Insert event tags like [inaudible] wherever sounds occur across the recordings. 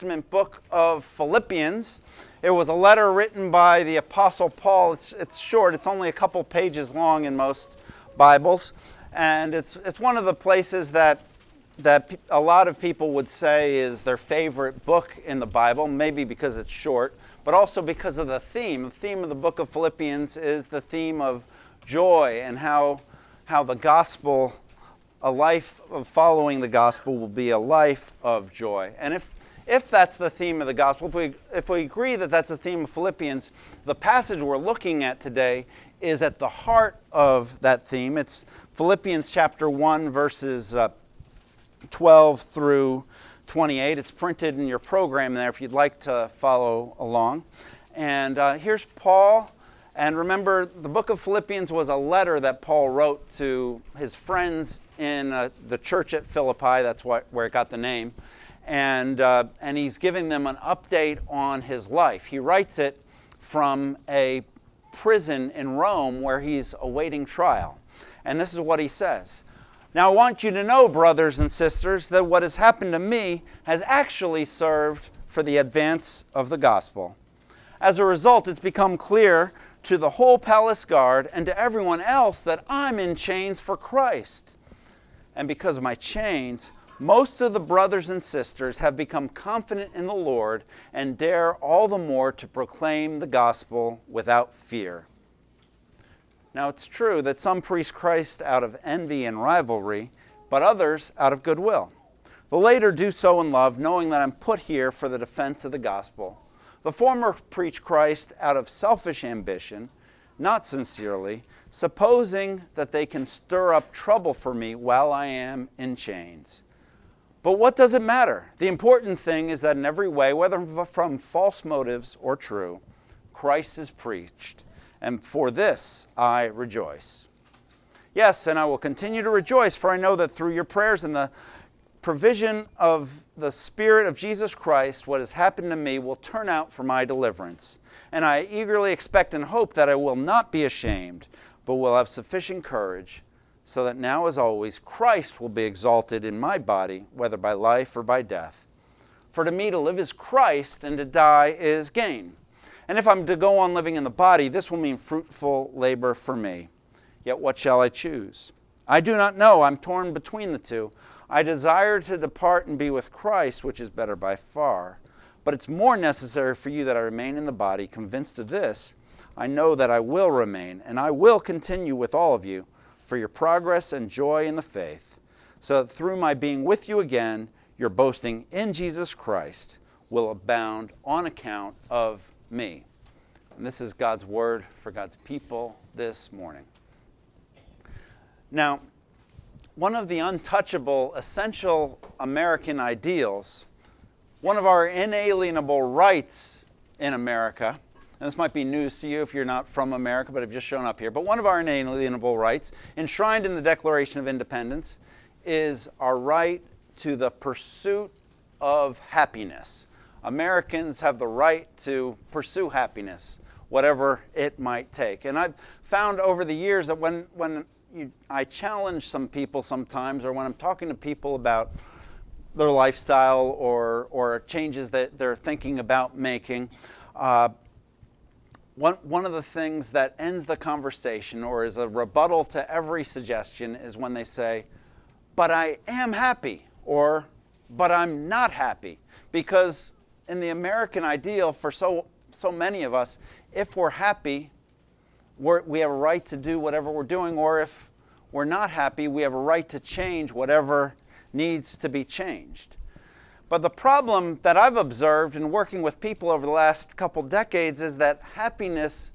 Testament book of Philippians. It was a letter written by the Apostle Paul. It's, it's short, it's only a couple pages long in most Bibles. And it's, it's one of the places that, that a lot of people would say is their favorite book in the Bible, maybe because it's short, but also because of the theme. The theme of the book of Philippians is the theme of joy and how, how the gospel, a life of following the gospel, will be a life of joy. And if if that's the theme of the gospel, if we, if we agree that that's the theme of Philippians, the passage we're looking at today is at the heart of that theme. It's Philippians chapter 1, verses uh, 12 through 28. It's printed in your program there if you'd like to follow along. And uh, here's Paul. And remember, the book of Philippians was a letter that Paul wrote to his friends in uh, the church at Philippi. That's where it got the name and, uh, and he's giving them an update on his life. He writes it from a prison in Rome where he's awaiting trial. And this is what he says Now, I want you to know, brothers and sisters, that what has happened to me has actually served for the advance of the gospel. As a result, it's become clear to the whole palace guard and to everyone else that I'm in chains for Christ. And because of my chains, most of the brothers and sisters have become confident in the Lord and dare all the more to proclaim the gospel without fear. Now, it's true that some preach Christ out of envy and rivalry, but others out of goodwill. The later do so in love, knowing that I'm put here for the defense of the gospel. The former preach Christ out of selfish ambition, not sincerely, supposing that they can stir up trouble for me while I am in chains. But what does it matter? The important thing is that in every way, whether from false motives or true, Christ is preached, and for this I rejoice. Yes, and I will continue to rejoice, for I know that through your prayers and the provision of the Spirit of Jesus Christ, what has happened to me will turn out for my deliverance. And I eagerly expect and hope that I will not be ashamed, but will have sufficient courage so that now as always Christ will be exalted in my body, whether by life or by death. For to me to live is Christ, and to die is gain. And if I'm to go on living in the body, this will mean fruitful labor for me. Yet what shall I choose? I do not know. I'm torn between the two. I desire to depart and be with Christ, which is better by far. But it's more necessary for you that I remain in the body, convinced of this. I know that I will remain, and I will continue with all of you for your progress and joy in the faith, so that through my being with you again, your boasting in Jesus Christ will abound on account of me. And this is God's word for God's people this morning. Now, one of the untouchable, essential American ideals, one of our inalienable rights in America, and this might be news to you if you're not from America but have just shown up here, but one of our inalienable rights, enshrined in the Declaration of Independence, is our right to the pursuit of happiness. Americans have the right to pursue happiness, whatever it might take. And I've found over the years that when, when you, I challenge some people sometimes, or when I'm talking to people about their lifestyle or, or changes that they're thinking about making, uh, one, one of the things that ends the conversation or is a rebuttal to every suggestion is when they say, but I am happy, or but I'm not happy. Because in the American ideal, for so, so many of us, if we're happy, we're, we have a right to do whatever we're doing, or if we're not happy, we have a right to change whatever needs to be changed. But the problem that I've observed in working with people over the last couple decades is that happiness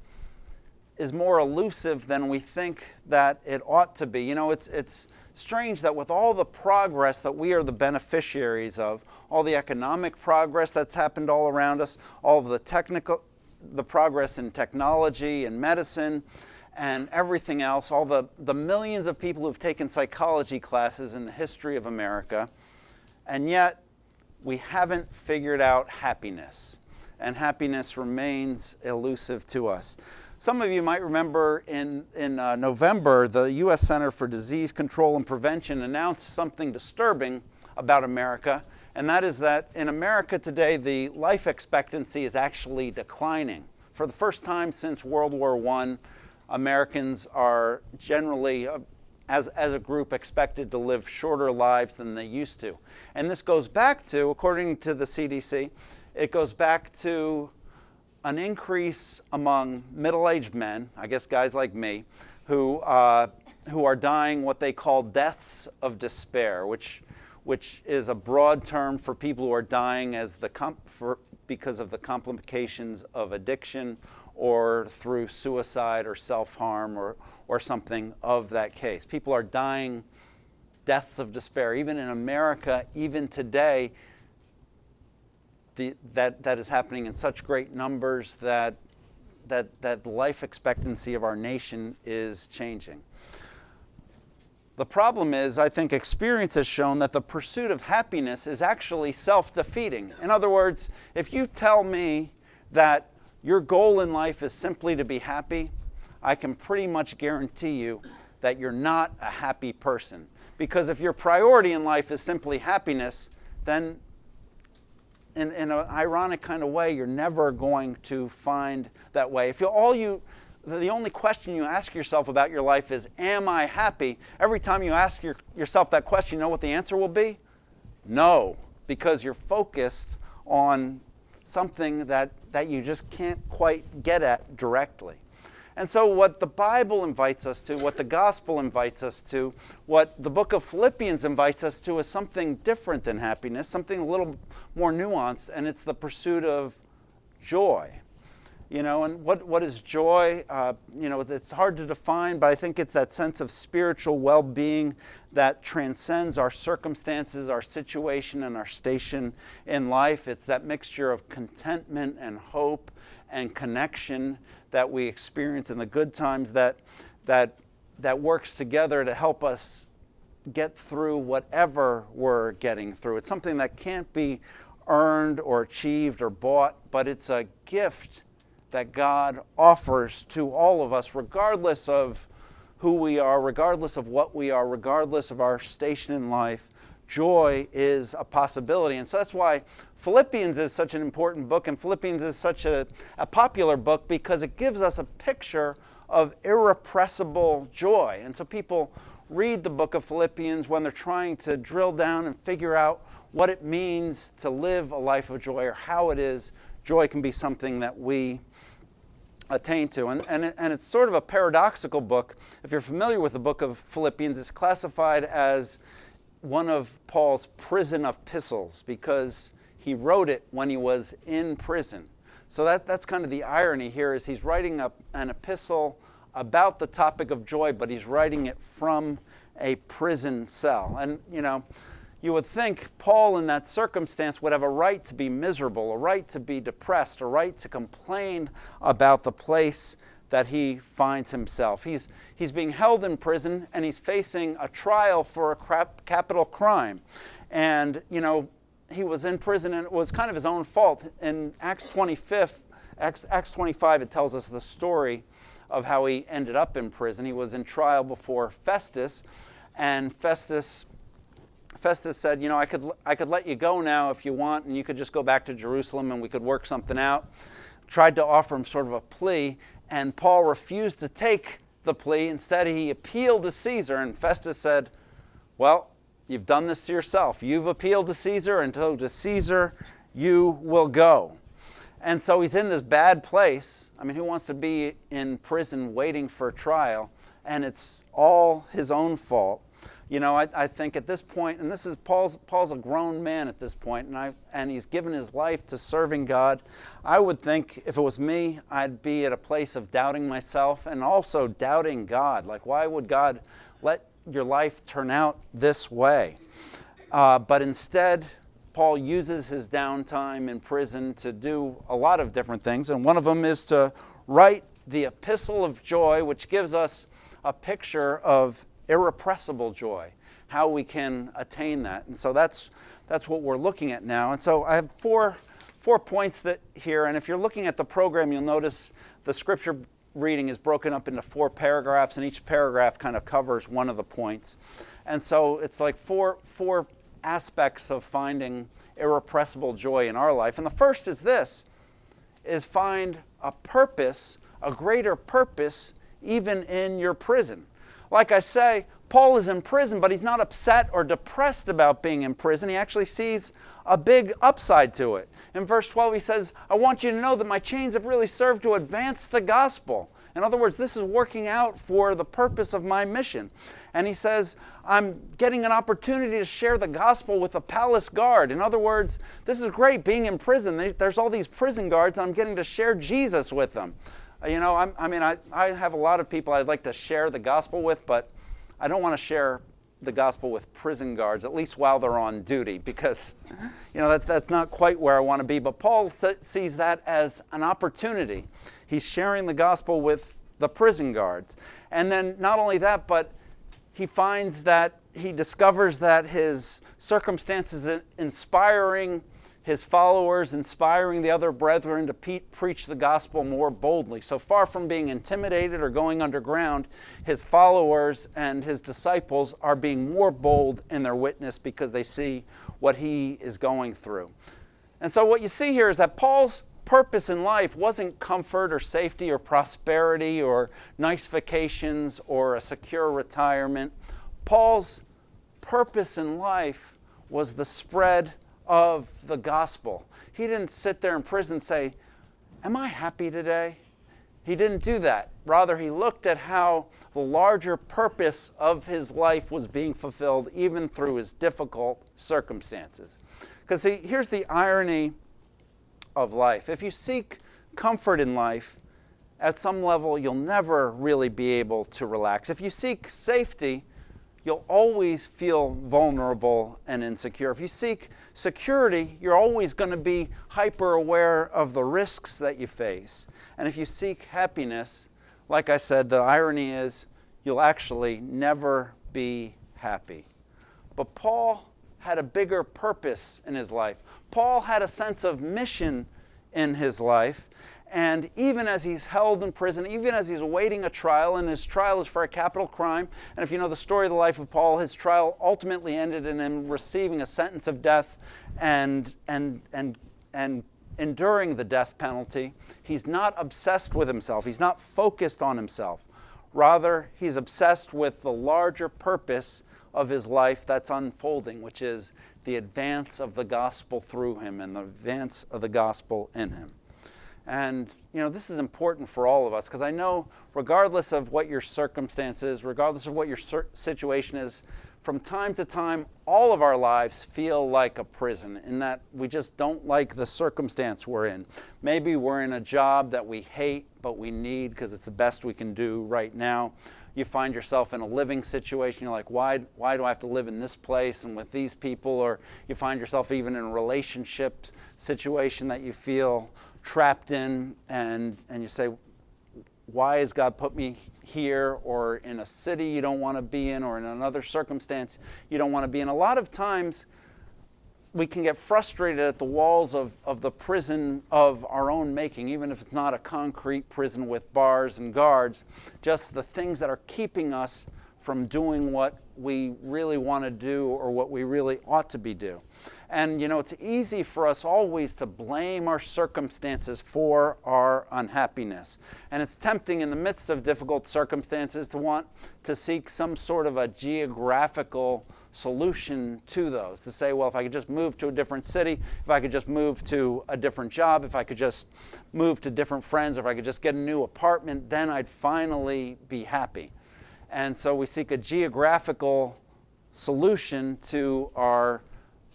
is more elusive than we think that it ought to be. You know, it's, it's strange that with all the progress that we are the beneficiaries of, all the economic progress that's happened all around us, all of the technical, the progress in technology and medicine, and everything else, all the, the millions of people who've taken psychology classes in the history of America, and yet we haven't figured out happiness, and happiness remains elusive to us. Some of you might remember in, in uh, November, the U.S. Center for Disease Control and Prevention announced something disturbing about America, and that is that in America today, the life expectancy is actually declining. For the first time since World War I, Americans are generally, uh, as, as a group, expected to live shorter lives than they used to. And this goes back to, according to the CDC, it goes back to an increase among middle aged men, I guess guys like me, who, uh, who are dying what they call deaths of despair, which, which is a broad term for people who are dying as the comp- for, because of the complications of addiction or through suicide or self harm or, or something of that case. People are dying deaths of despair. Even in America, even today, the, that, that is happening in such great numbers that, that, that life expectancy of our nation is changing. The problem is, I think experience has shown that the pursuit of happiness is actually self defeating. In other words, if you tell me that your goal in life is simply to be happy, I can pretty much guarantee you that you're not a happy person. Because if your priority in life is simply happiness, then in, in an ironic kind of way, you're never going to find that way. If you, all you, the only question you ask yourself about your life is, Am I happy? Every time you ask your, yourself that question, you know what the answer will be? No, because you're focused on something that, that you just can't quite get at directly. And so, what the Bible invites us to, what the gospel invites us to, what the book of Philippians invites us to is something different than happiness, something a little more nuanced, and it's the pursuit of joy. You know, and what, what is joy? Uh, you know, it's hard to define, but I think it's that sense of spiritual well being that transcends our circumstances, our situation, and our station in life. It's that mixture of contentment and hope and connection that we experience in the good times that, that, that works together to help us get through whatever we're getting through. It's something that can't be earned or achieved or bought, but it's a gift that God offers to all of us, regardless of who we are, regardless of what we are, regardless of our station in life. Joy is a possibility. And so that's why Philippians is such an important book, and Philippians is such a, a popular book because it gives us a picture of irrepressible joy. And so people read the book of Philippians when they're trying to drill down and figure out what it means to live a life of joy or how it is joy can be something that we attain to. And, and, and it's sort of a paradoxical book. If you're familiar with the book of Philippians, it's classified as one of Paul's prison epistles because he wrote it when he was in prison. So that, that's kind of the irony here is he's writing a, an epistle about the topic of joy, but he's writing it from a prison cell. And, you know, you would think Paul in that circumstance would have a right to be miserable, a right to be depressed, a right to complain about the place that he finds himself. He's, he's being held in prison and he's facing a trial for a capital crime. And, you know, he was in prison and it was kind of his own fault. In Acts 25, Acts, Acts 25, it tells us the story of how he ended up in prison. He was in trial before Festus, and Festus Festus said, "You know, I could I could let you go now if you want, and you could just go back to Jerusalem, and we could work something out." Tried to offer him sort of a plea, and Paul refused to take the plea. Instead, he appealed to Caesar, and Festus said, "Well, You've done this to yourself. You've appealed to Caesar, and so to Caesar you will go. And so he's in this bad place. I mean, who wants to be in prison waiting for trial? And it's all his own fault. You know, I, I think at this point, and this is Paul's, Paul's a grown man at this point, and, I, and he's given his life to serving God. I would think if it was me, I'd be at a place of doubting myself and also doubting God. Like, why would God let your life turn out this way. Uh, but instead, Paul uses his downtime in prison to do a lot of different things, and one of them is to write the Epistle of Joy, which gives us a picture of irrepressible joy, how we can attain that. And so that's, that's what we're looking at now. And so I have four, four points that here, and if you're looking at the program, you'll notice the scripture reading is broken up into four paragraphs, and each paragraph kind of covers one of the points. And so it's like four, four aspects of finding irrepressible joy in our life. And the first is this is find a purpose, a greater purpose even in your prison. Like I say, Paul is in prison, but he's not upset or depressed about being in prison. He actually sees a big upside to it. In verse 12, he says, I want you to know that my chains have really served to advance the gospel. In other words, this is working out for the purpose of my mission. And he says, I'm getting an opportunity to share the gospel with a palace guard. In other words, this is great being in prison. There's all these prison guards, and I'm getting to share Jesus with them. Uh, you know, I'm, i mean, I, I have a lot of people I'd like to share the gospel with, but I don't want to share the gospel with prison guards, at least while they're on duty, [laughs] because you know that's that's not quite where I want to be. But Paul sees that as an opportunity. He's sharing the gospel with the prison guards, and then not only that, but he finds that he discovers that his circumstances inspiring his followers, inspiring the other brethren to pe- preach the gospel more boldly. So far from being intimidated or going underground, his followers and his disciples are being more bold in their witness because they see what he is going through. And so, what you see here is that Paul's purpose in life wasn't comfort or safety or prosperity or nice vacations or a secure retirement. Paul's purpose in life was the spread of the gospel. He didn't sit there in prison and say, Am I happy today? He didn't do that. Rather, he looked at how the larger purpose of his life was being fulfilled even through his difficult circumstances. Because, see, here's the irony of life. If you seek comfort in life, at some level, you'll never really be able to relax. If you seek safety, you'll always feel vulnerable and insecure. If you seek security, you're always going to be hyper aware of the risks that you face. And if you seek happiness, like I said, the irony is you'll actually never be happy. But Paul had a bigger purpose in his life. Paul had a sense of mission in his life. And even as he's held in prison, even as he's awaiting a trial, and his trial is for a capital crime, and if you know the story of the life of Paul, his trial ultimately ended in him receiving a sentence of death and, and, and, and enduring the death penalty. He's not obsessed with himself, he's not focused on himself. Rather, he's obsessed with the larger purpose of his life that's unfolding, which is the advance of the gospel through him and the advance of the gospel in him. And, you know, this is important for all of us because I know, regardless of what your circumstances, regardless of what your situation is, from time to time, all of our lives feel like a prison in that we just don't like the circumstance we're in. Maybe we're in a job that we hate, but we need because it's the best we can do right now. You find yourself in a living situation, you're like, why, why do I have to live in this place and with these people? Or you find yourself even in a relationship situation that you feel trapped in and, and you say, why has God put me here or in a city you don't want to be in or in another circumstance you don't want to be in? A lot of times we can get frustrated at the walls of, of the prison of our own making, even if it's not a concrete prison with bars and guards, just the things that are keeping us from doing what we really want to do or what we really ought to be do. And you know, it's easy for us always to blame our circumstances for our unhappiness. And it's tempting in the midst of difficult circumstances to want to seek some sort of a geographical solution to those. To say, well, if I could just move to a different city, if I could just move to a different job, if I could just move to different friends, if I could just get a new apartment, then I'd finally be happy. And so we seek a geographical solution to our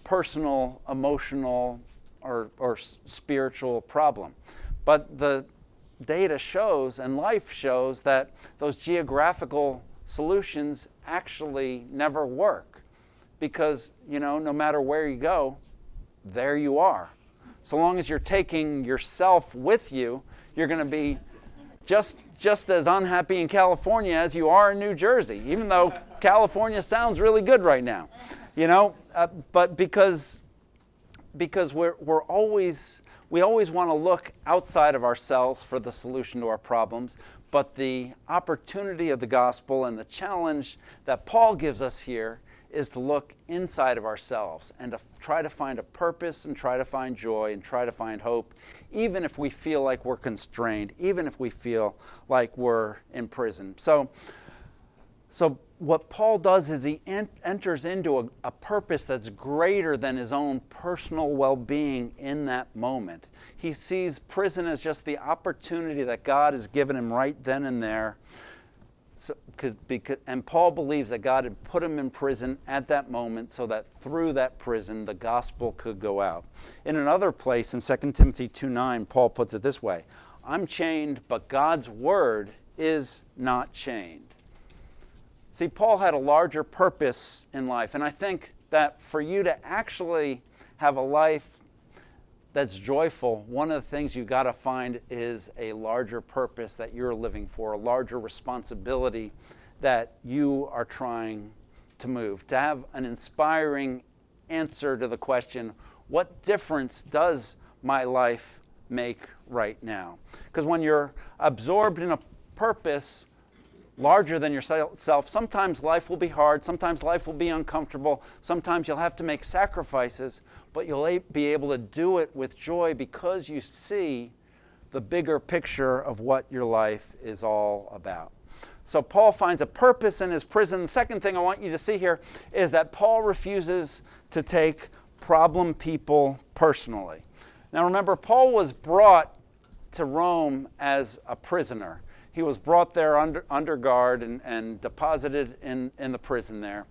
personal, emotional, or, or spiritual problem. But the data shows and life shows that those geographical solutions actually never work because, you know, no matter where you go, there you are. So long as you're taking yourself with you, you're going to be just just as unhappy in California as you are in New Jersey, even though California sounds really good right now. You know, uh, but because because we're we're always we always want to look outside of ourselves for the solution to our problems, but the opportunity of the gospel and the challenge that Paul gives us here is to look inside of ourselves and to try to find a purpose and try to find joy and try to find hope, even if we feel like we're constrained, even if we feel like we're in prison. So, so what Paul does is he en- enters into a, a purpose that's greater than his own personal well being in that moment. He sees prison as just the opportunity that God has given him right then and there so, cause, because, and Paul believes that God had put him in prison at that moment so that through that prison the gospel could go out. In another place in 2 Timothy 2 9, Paul puts it this way I'm chained, but God's word is not chained. See, Paul had a larger purpose in life, and I think that for you to actually have a life that's joyful, one of the things you've got to find is a larger purpose that you're living for, a larger responsibility that you are trying to move. To have an inspiring answer to the question, what difference does my life make right now? Because when you're absorbed in a purpose, larger than yourself. Sometimes life will be hard, sometimes life will be uncomfortable, sometimes you'll have to make sacrifices, but you'll be able to do it with joy because you see the bigger picture of what your life is all about. So Paul finds a purpose in his prison. The second thing I want you to see here is that Paul refuses to take problem people personally. Now remember, Paul was brought to Rome as a prisoner he was brought there under, under guard and, and deposited in, in the prison there.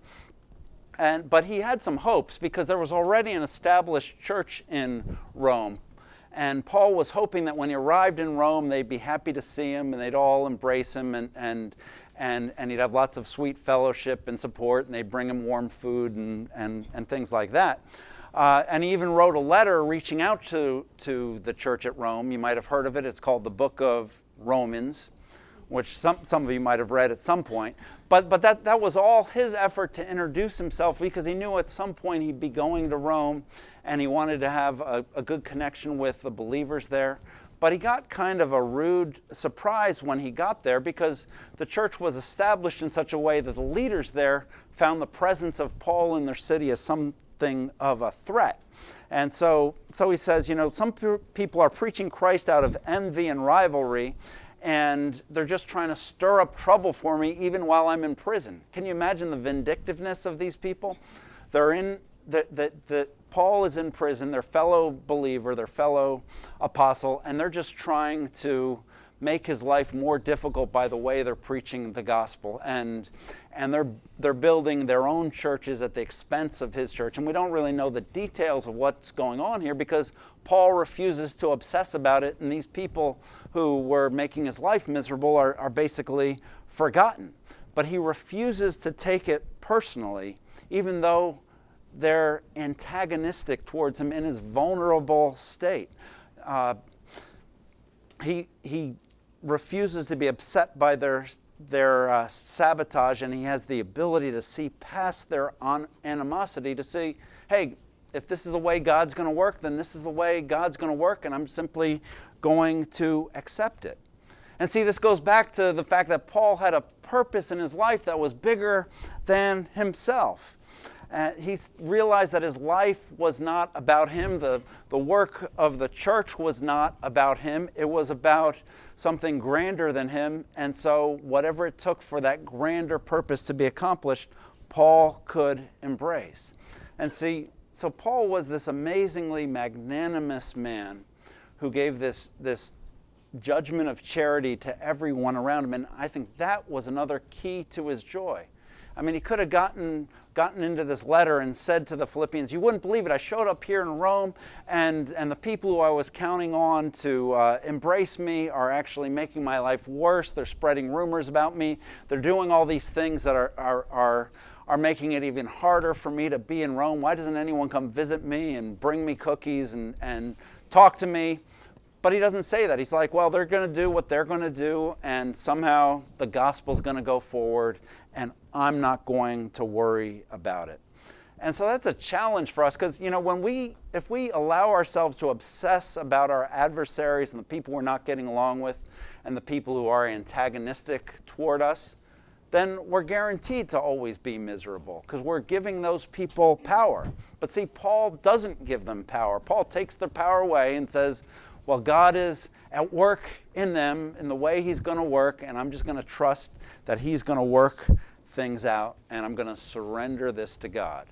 And, but he had some hopes because there was already an established church in Rome. And Paul was hoping that when he arrived in Rome, they'd be happy to see him and they'd all embrace him and, and, and, and he'd have lots of sweet fellowship and support and they'd bring him warm food and, and, and things like that. Uh, and he even wrote a letter reaching out to, to the church at Rome. You might have heard of it. It's called the Book of Romans which some, some of you might have read at some point. But, but that, that was all his effort to introduce himself because he knew at some point he'd be going to Rome and he wanted to have a, a good connection with the believers there. But he got kind of a rude surprise when he got there because the church was established in such a way that the leaders there found the presence of Paul in their city as something of a threat. And so, so he says, you know, some people are preaching Christ out of envy and rivalry, and they're just trying to stir up trouble for me even while I'm in prison. Can you imagine the vindictiveness of these people? They're in that that that Paul is in prison, their fellow believer, their fellow apostle, and they're just trying to make his life more difficult by the way they're preaching the gospel. And and they're they're building their own churches at the expense of his church. And we don't really know the details of what's going on here because Paul refuses to obsess about it. And these people who were making his life miserable are, are basically forgotten. But he refuses to take it personally even though they're antagonistic towards him in his vulnerable state. Uh, he, he refuses to be upset by their their uh, sabotage and he has the ability to see past their on- animosity to see hey if this is the way god's going to work then this is the way god's going to work and i'm simply going to accept it. And see this goes back to the fact that paul had a purpose in his life that was bigger than himself uh, he realized that his life was not about him. The, the work of the church was not about him. It was about something grander than him. And so, whatever it took for that grander purpose to be accomplished, Paul could embrace. And see, so Paul was this amazingly magnanimous man who gave this, this judgment of charity to everyone around him. And I think that was another key to his joy. I mean, he could have gotten, gotten into this letter and said to the Philippians, You wouldn't believe it. I showed up here in Rome, and, and the people who I was counting on to uh, embrace me are actually making my life worse. They're spreading rumors about me. They're doing all these things that are, are, are, are making it even harder for me to be in Rome. Why doesn't anyone come visit me and bring me cookies and, and talk to me? But he doesn't say that. He's like, well, they're going to do what they're going to do, and somehow the gospel's going to go forward, and I'm not going to worry about it. And so that's a challenge for us because, you know, when we, if we allow ourselves to obsess about our adversaries and the people we're not getting along with and the people who are antagonistic toward us, then we're guaranteed to always be miserable because we're giving those people power. But see, Paul doesn't give them power. Paul takes their power away and says, Well, God is at work in them in the way He's going to work, and I'm just going to trust that He's going to work things out, and I'm going to surrender this to God.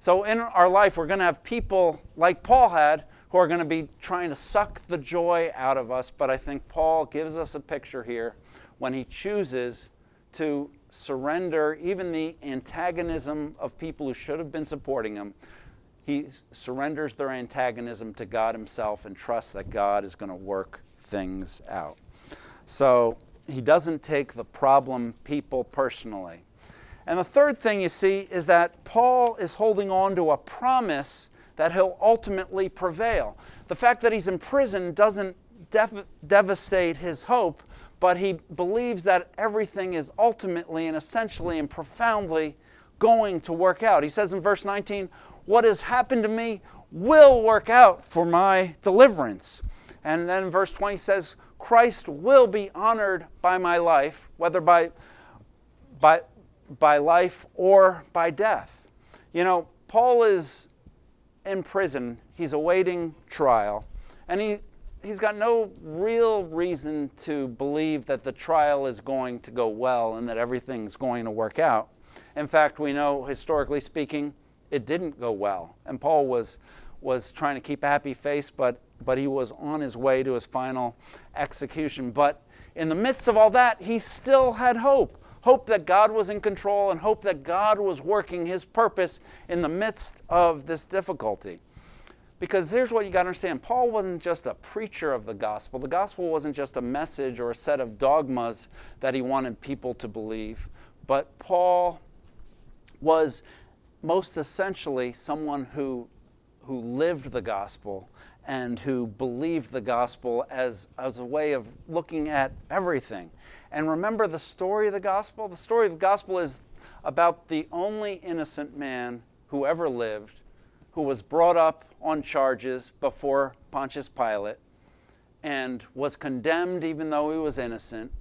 So, in our life, we're going to have people like Paul had who are going to be trying to suck the joy out of us, but I think Paul gives us a picture here when he chooses to surrender even the antagonism of people who should have been supporting him. He surrenders their antagonism to God Himself and trusts that God is going to work things out. So he doesn't take the problem people personally. And the third thing you see is that Paul is holding on to a promise that he'll ultimately prevail. The fact that he's in prison doesn't dev- devastate his hope, but he believes that everything is ultimately and essentially and profoundly going to work out. He says in verse 19, What has happened to me will work out for my deliverance. And then verse 20 says, Christ will be honored by my life, whether by, by, by life or by death. You know, Paul is in prison, he's awaiting trial, and he, he's got no real reason to believe that the trial is going to go well and that everything's going to work out. In fact, we know, historically speaking, it didn't go well. And Paul was, was trying to keep a happy face, but but he was on his way to his final execution. But in the midst of all that, he still had hope hope that God was in control and hope that God was working his purpose in the midst of this difficulty. Because here's what you got to understand Paul wasn't just a preacher of the gospel, the gospel wasn't just a message or a set of dogmas that he wanted people to believe, but Paul was most essentially someone who, who lived the gospel and who believed the gospel as, as a way of looking at everything. And remember the story of the gospel? The story of the gospel is about the only innocent man who ever lived, who was brought up on charges before Pontius Pilate and was condemned even though he was innocent,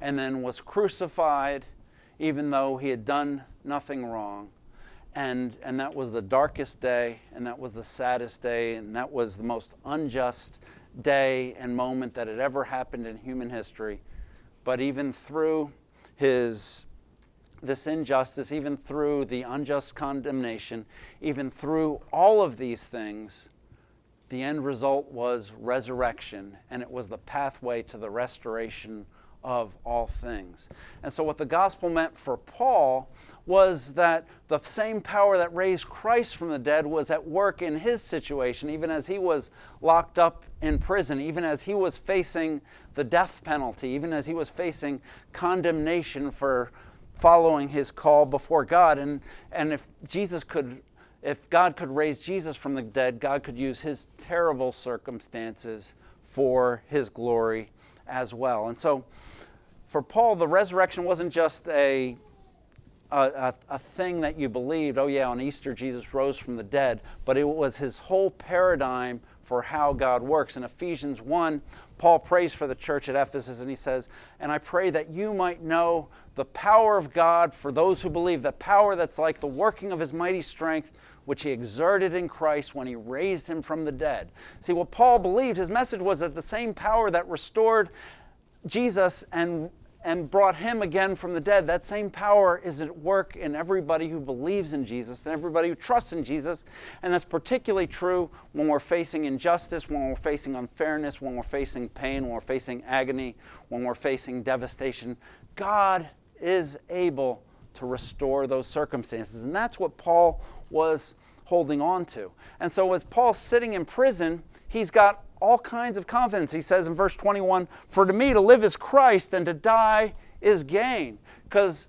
and then was crucified even though he had done nothing wrong and, and that was the darkest day, and that was the saddest day, and that was the most unjust day and moment that had ever happened in human history. But even through his this injustice, even through the unjust condemnation, even through all of these things, the end result was resurrection, and it was the pathway to the restoration of all things. And so, what the gospel meant for Paul was that the same power that raised Christ from the dead was at work in his situation, even as he was locked up in prison, even as he was facing the death penalty, even as he was facing condemnation for following his call before God. And, and if Jesus could if God could raise Jesus from the dead, God could use his terrible circumstances for his glory as well. And so for Paul, the resurrection wasn't just a, a, a, thing that you believed, oh, yeah, on Easter Jesus rose from the dead, but it was his whole paradigm for how God works. In Ephesians 1, Paul prays for the church at Ephesus and he says, And I pray that you might know the power of God for those who believe, the power that's like the working of his mighty strength, which he exerted in Christ when he raised him from the dead. See, what Paul believed, his message was that the same power that restored Jesus and and brought him again from the dead, that same power is at work in everybody who believes in Jesus and everybody who trusts in Jesus. And that's particularly true when we're facing injustice, when we're facing unfairness, when we're facing pain, when we're facing agony, when we're facing devastation. God is able to restore those circumstances. And that's what Paul was holding on to. And so, as Paul's sitting in prison, he's got all kinds of confidence. He says in verse 21 For to me to live is Christ and to die is gain. Because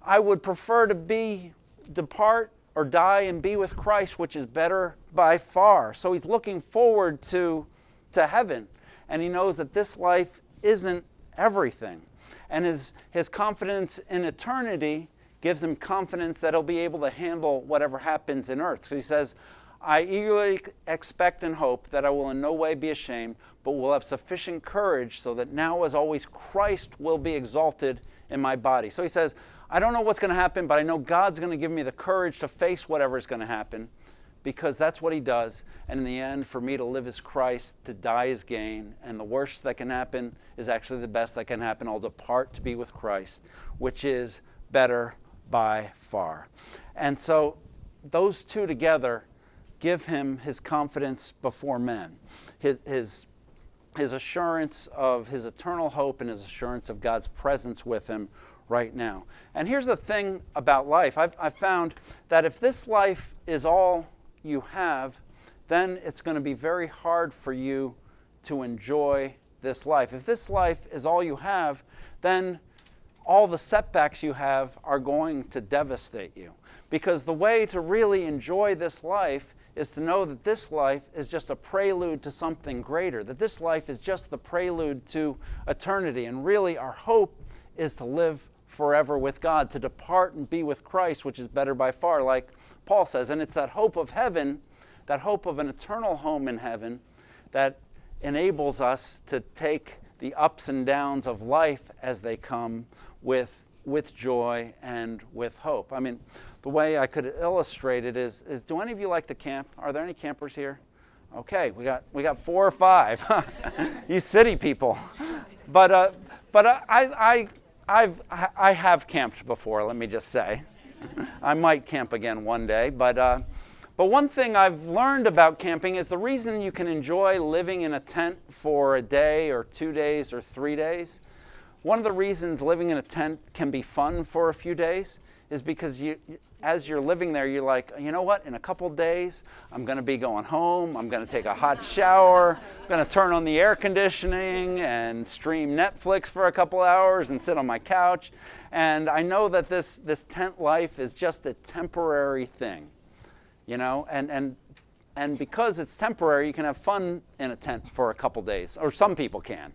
I would prefer to be, depart or die and be with Christ, which is better by far. So he's looking forward to, to heaven. And he knows that this life isn't everything. And his, his confidence in eternity gives him confidence that he'll be able to handle whatever happens in earth. So he says, I eagerly expect and hope that I will in no way be ashamed, but will have sufficient courage so that now, as always, Christ will be exalted in my body. So he says, I don't know what's going to happen, but I know God's going to give me the courage to face whatever is going to happen because that's what He does. And in the end, for me to live as Christ, to die is gain. And the worst that can happen is actually the best that can happen. I'll depart to be with Christ, which is better by far. And so those two together give him his confidence before men, his, his, his assurance of his eternal hope and his assurance of God's presence with him right now. And here's the thing about life I've, I've found that if this life is all you have, then it's going to be very hard for you to enjoy this life. If this life is all you have, then all the setbacks you have are going to devastate you. Because the way to really enjoy this life is to know that this life is just a prelude to something greater, that this life is just the prelude to eternity. And really, our hope is to live forever with God, to depart and be with Christ, which is better by far, like Paul says. And it's that hope of heaven, that hope of an eternal home in heaven, that enables us to take the ups and downs of life as they come with, with joy and with hope. I mean, the way I could illustrate it is, is do any of you like to camp? Are there any campers here? Okay, we got, we got four or five. [laughs] you city people. But, uh, but uh, I, I, I've, I have camped before, let me just say. I might camp again one day, but, uh, but one thing I've learned about camping is the reason you can enjoy living in a tent for a day or two days or three days. One of the reasons living in a tent can be fun for a few days is because you, as you're living there, you're like, you know what? In a couple days, I'm going to be going home. I'm going to take a hot shower. I'm going to turn on the air conditioning and stream Netflix for a couple hours and sit on my couch. And I know that this, this tent life is just a temporary thing, you know? And, and, and because it's temporary, you can have fun in a tent for a couple days, or some people can.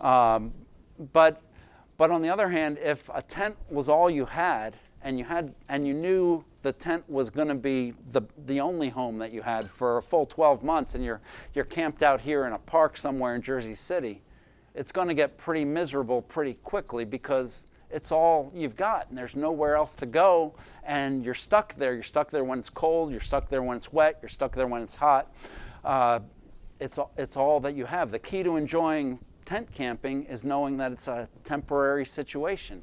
Um, but, but on the other hand, if a tent was all you had, and you had and you knew the tent was going to be the, the only home that you had for a full 12 months and you're you're camped out here in a park somewhere in Jersey City it's going to get pretty miserable pretty quickly because it's all you've got and there's nowhere else to go and you're stuck there. You're stuck there when it's cold you're stuck there when it's wet you're stuck there when it's hot. Uh, it's, it's all that you have. The key to enjoying tent camping is knowing that it's a temporary situation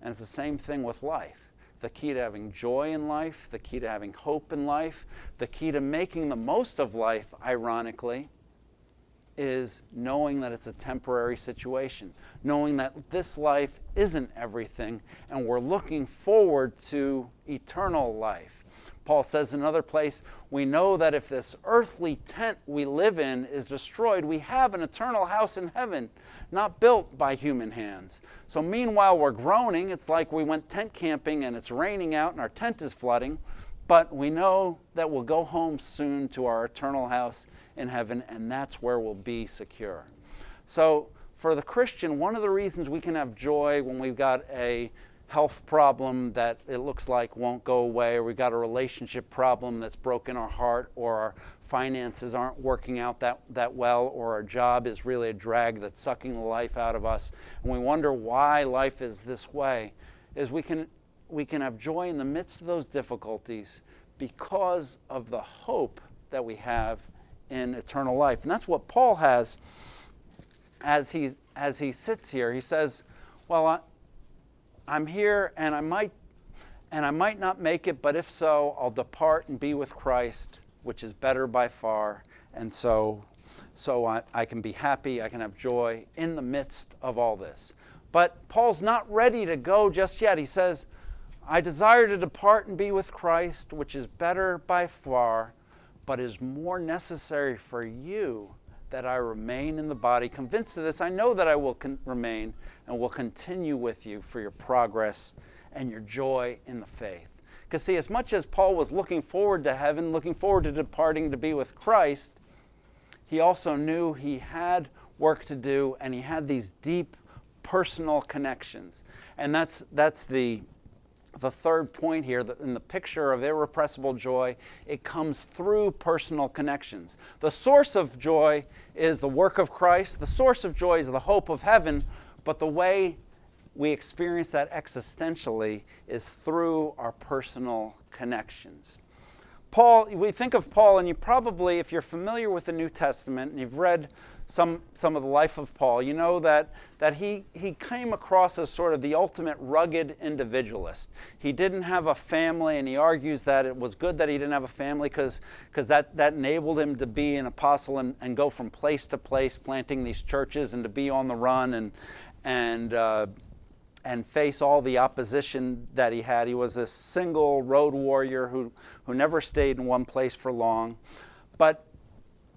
and it's the same thing with life. The key to having joy in life, the key to having hope in life, the key to making the most of life, ironically, is knowing that it's a temporary situation, knowing that this life isn't everything, and we're looking forward to eternal life. Paul says in another place, we know that if this earthly tent we live in is destroyed, we have an eternal house in heaven, not built by human hands. So meanwhile, we're groaning. It's like we went tent camping and it's raining out and our tent is flooding. But we know that we'll go home soon to our eternal house in heaven, and that's where we'll be secure. So, for the Christian, one of the reasons we can have joy when we've got a health problem that it looks like won't go away, or we've got a relationship problem that's broken our heart, or our finances aren't working out that, that well, or our job is really a drag that's sucking the life out of us, and we wonder why life is this way, is we can, we can have joy in the midst of those difficulties because of the hope that we have in eternal life. And that's what Paul has as he, as he sits here. He says, Well, I, I'm here and I might and I might not make it, but if so, I'll depart and be with Christ, which is better by far. And so so I, I can be happy, I can have joy in the midst of all this. But Paul's not ready to go just yet. He says, I desire to depart and be with Christ, which is better by far, but is more necessary for you that I remain in the body. Convinced of this, I know that I will con- remain and will continue with you for your progress and your joy in the faith. Because, see, as much as Paul was looking forward to heaven, looking forward to departing to be with Christ, he also knew he had work to do and he had these deep personal connections. And that's, that's the the third point here in the picture of irrepressible joy, it comes through personal connections. The source of joy is the work of Christ, the source of joy is the hope of heaven, but the way we experience that existentially is through our personal connections. Paul, we think of Paul, and you probably, if you're familiar with the New Testament and you've read some, some of the life of Paul, you know that, that he, he came across as sort of the ultimate rugged individualist. He didn't have a family, and he argues that it was good that he didn't have a family because that, that enabled him to be an apostle and, and go from place to place, planting these churches and to be on the run and, and, uh, and face all the opposition that he had. He was a single road warrior who, who never stayed in one place for long. But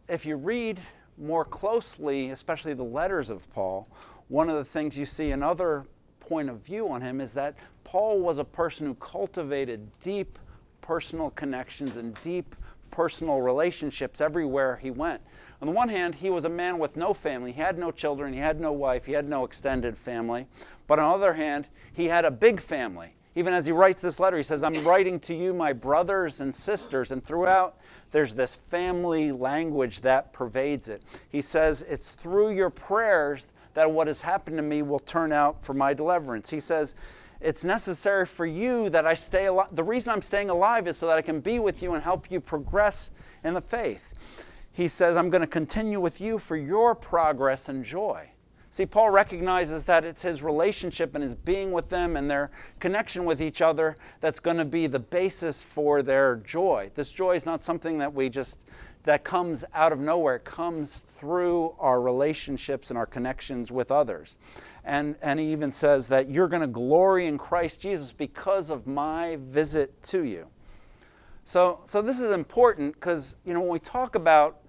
if you read more closely, especially the letters of Paul, one of the things you see another point of view on him is that Paul was a person who cultivated deep personal connections and deep personal relationships everywhere he went. On the one hand, he was a man with no family. He had no children, he had no wife, he had no extended family. But on the other hand, he had a big family. Even as he writes this letter, he says, I'm writing to you, my brothers and sisters. And throughout there's this family language that pervades it. He says, It's through your prayers that what has happened to me will turn out for my deliverance. He says, It's necessary for you that I stay alive. The reason I'm staying alive is so that I can be with you and help you progress in the faith. He says, I'm going to continue with you for your progress and joy. See, Paul recognizes that it's his relationship and his being with them and their connection with each other that's going to be the basis for their joy. This joy is not something that we just that comes out of nowhere. It comes through our relationships and our connections with others. And, and he even says that you're going to glory in Christ Jesus because of my visit to you. So, so this is important because you know when we talk about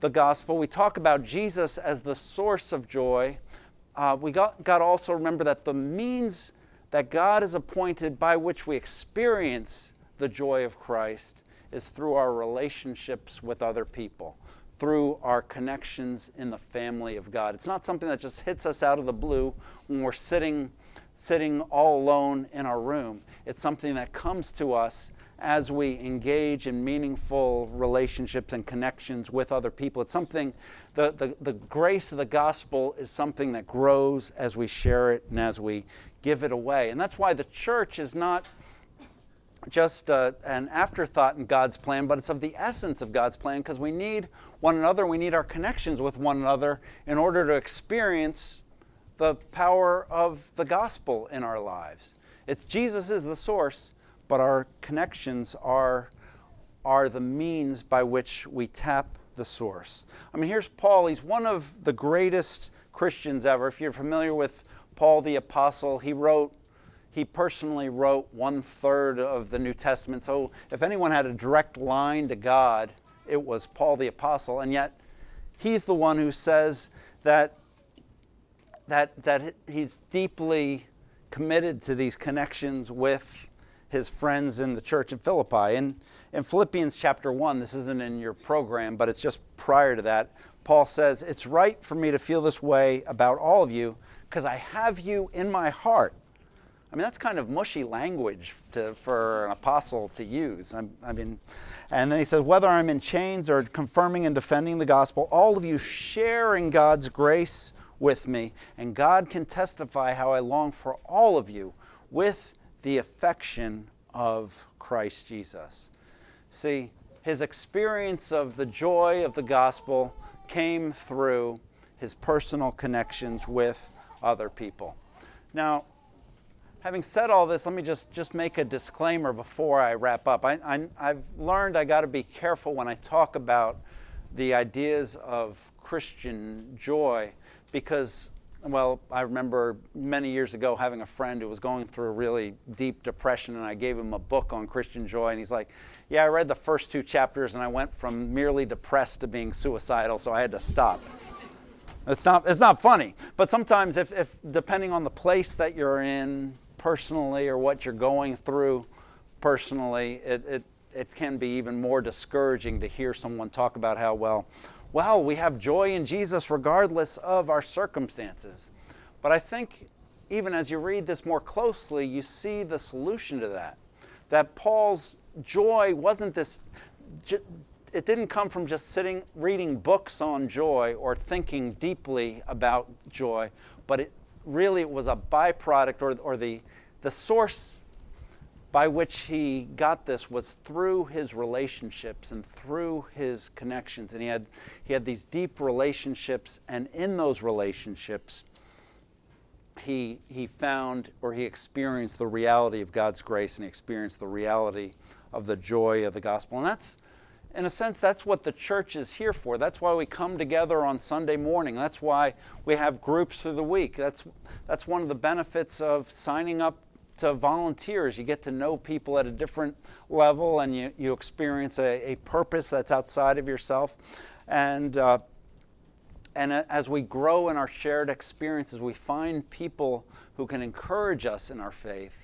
the gospel, we talk about Jesus as the source of joy uh, we got, got to also remember that the means that God has appointed by which we experience the joy of Christ is through our relationships with other people, through our connections in the family of God. It's not something that just hits us out of the blue when we're sitting, sitting all alone in our room. It's something that comes to us as we engage in meaningful relationships and connections with other people. It's something, the, the, the grace of the gospel is something that grows as we share it and as we give it away. And that's why the church is not just uh, an afterthought in God's plan, but it's of the essence of God's plan because we need one another, we need our connections with one another in order to experience the power of the gospel in our lives. It's Jesus is the source, but our connections are, are the means by which we tap the source. I mean, here's Paul. He's one of the greatest Christians ever. If you're familiar with Paul the Apostle, he wrote, he personally wrote one third of the New Testament. So if anyone had a direct line to God, it was Paul the Apostle. And yet, he's the one who says that, that, that he's deeply committed to these connections with his friends in the church in Philippi. And in Philippians chapter 1, this isn't in your program, but it's just prior to that, Paul says, It's right for me to feel this way about all of you because I have you in my heart. I mean, that's kind of mushy language to, for an apostle to use. I, I mean, and then he says, Whether I'm in chains or confirming and defending the gospel, all of you sharing God's grace with me, and God can testify how I long for all of you with the affection of Christ Jesus. See, his experience of the joy of the gospel came through his personal connections with other people. Now, having said all this, let me just, just make a disclaimer before I wrap up. I, I, I've learned I got to be careful when I talk about the ideas of Christian joy because well, I remember many years ago having a friend who was going through a really deep depression, and I gave him a book on Christian joy, and he's like, "Yeah, I read the first two chapters, and I went from merely depressed to being suicidal, so I had to stop." It's not it's not funny, but sometimes if, if depending on the place that you're in personally or what you're going through personally, it, it it can be even more discouraging to hear someone talk about how well well, we have joy in Jesus regardless of our circumstances. But I think even as you read this more closely, you see the solution to that. That Paul's joy wasn't this, it didn't come from just sitting reading books on joy or thinking deeply about joy, but it really was a byproduct or, or the, the source by which he got this was through his relationships and through his connections. And he had, he had these deep relationships, and in those relationships, he, he found or he experienced the reality of God's grace and he experienced the reality of the joy of the gospel. And that's, in a sense, that's what the church is here for. That's why we come together on Sunday morning. That's why we have groups through the week. That's, that's one of the benefits of signing up to volunteers. You get to know people at a different level and you, you experience a, a purpose that's outside of yourself. And, uh, and as we grow in our shared experiences, we find people who can encourage us in our faith.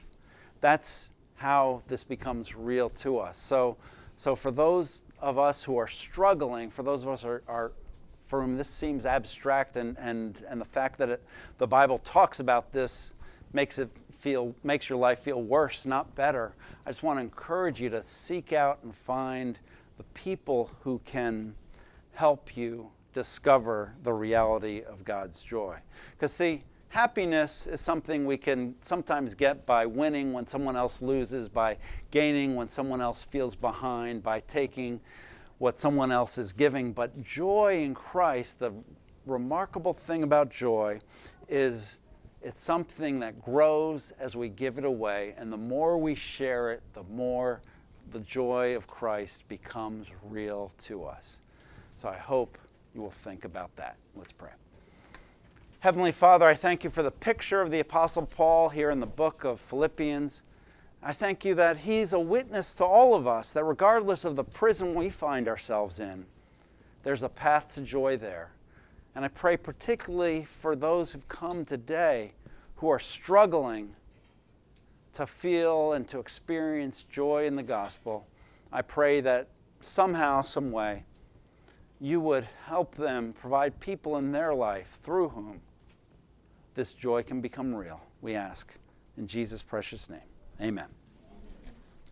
That's how this becomes real to us. So, so for those of us who are struggling, for those of us are, are for whom this seems abstract, and, and, and the fact that it, the Bible talks about this makes it feel makes your life feel worse, not better. I just want to encourage you to seek out and find the people who can help you discover the reality of God's joy. Because see, happiness is something we can sometimes get by winning when someone else loses, by gaining when someone else feels behind, by taking what someone else is giving. But joy in Christ, the remarkable thing about joy is it's something that grows as we give it away, and the more we share it, the more the joy of Christ becomes real to us. So I hope you will think about that. Let's pray. Heavenly Father, I thank you for the picture of the Apostle Paul here in the book of Philippians. I thank you that he's a witness to all of us, that regardless of the prison we find ourselves in, there's a path to joy there. And I pray particularly for those who've come today who are struggling to feel and to experience joy in the gospel. I pray that somehow, some way, you would help them provide people in their life through whom this joy can become real, we ask. In Jesus' precious name, amen.